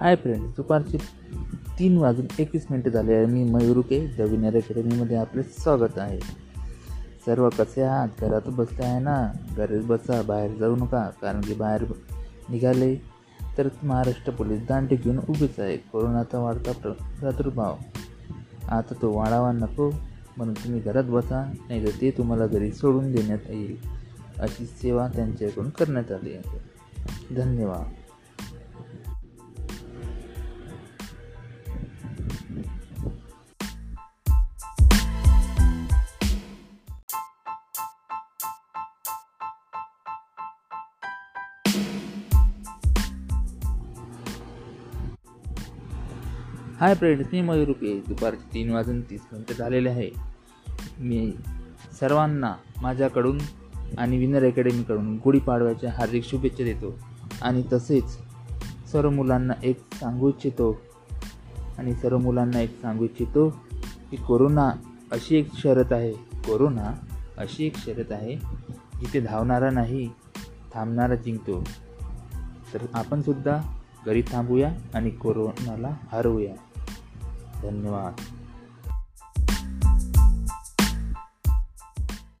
Hi friends दुपारचे तीन वाजून एकवीस मिनटं झाले आहे. मी मयुरुके द अकॅडमीमध्ये आपले स्वागत आहे. सर्व कसे आहात? घरात बसले आहे ना? घरीच बसा बाहेर जाऊ नका कारण की बाहेर निघाले तर महाराष्ट्र पोलीस दांडे घेऊन उभीच आहे. कोरोनाचा वाढता प्र प्रादुर्भाव. आता तो वाढावा नको म्हणून तुम्ही घरात बसा नाही तर ते तुम्हाला घरी सोडून देण्यात येईल. अशी सेवा त्यांच्याकडून करण्यात आली आहे. धन्यवाद. हाय फ्रेंड्स मी मयुरुपे दुपारचे तीन वाजून तीस मिनटं झालेले आहे. मी सर्वांना माझ्याकडून आणि विनर अकॅडमीकडून गुढीपाडव्याच्या हार्दिक शुभेच्छा देतो. आणि तसेच सर्व मुलांना एक सांगू इच्छितो. आणि सर्व मुलांना एक सांगू इच्छितो की कोरोना अशी एक शरत आहे कोरोना अशी एक शरत आहे जिथे धावणारा नाही थांबणारा जिंकतो. तर आपणसुद्धा घरी थांबूया आणि कोरोनाला हरवूया. धन्यवाद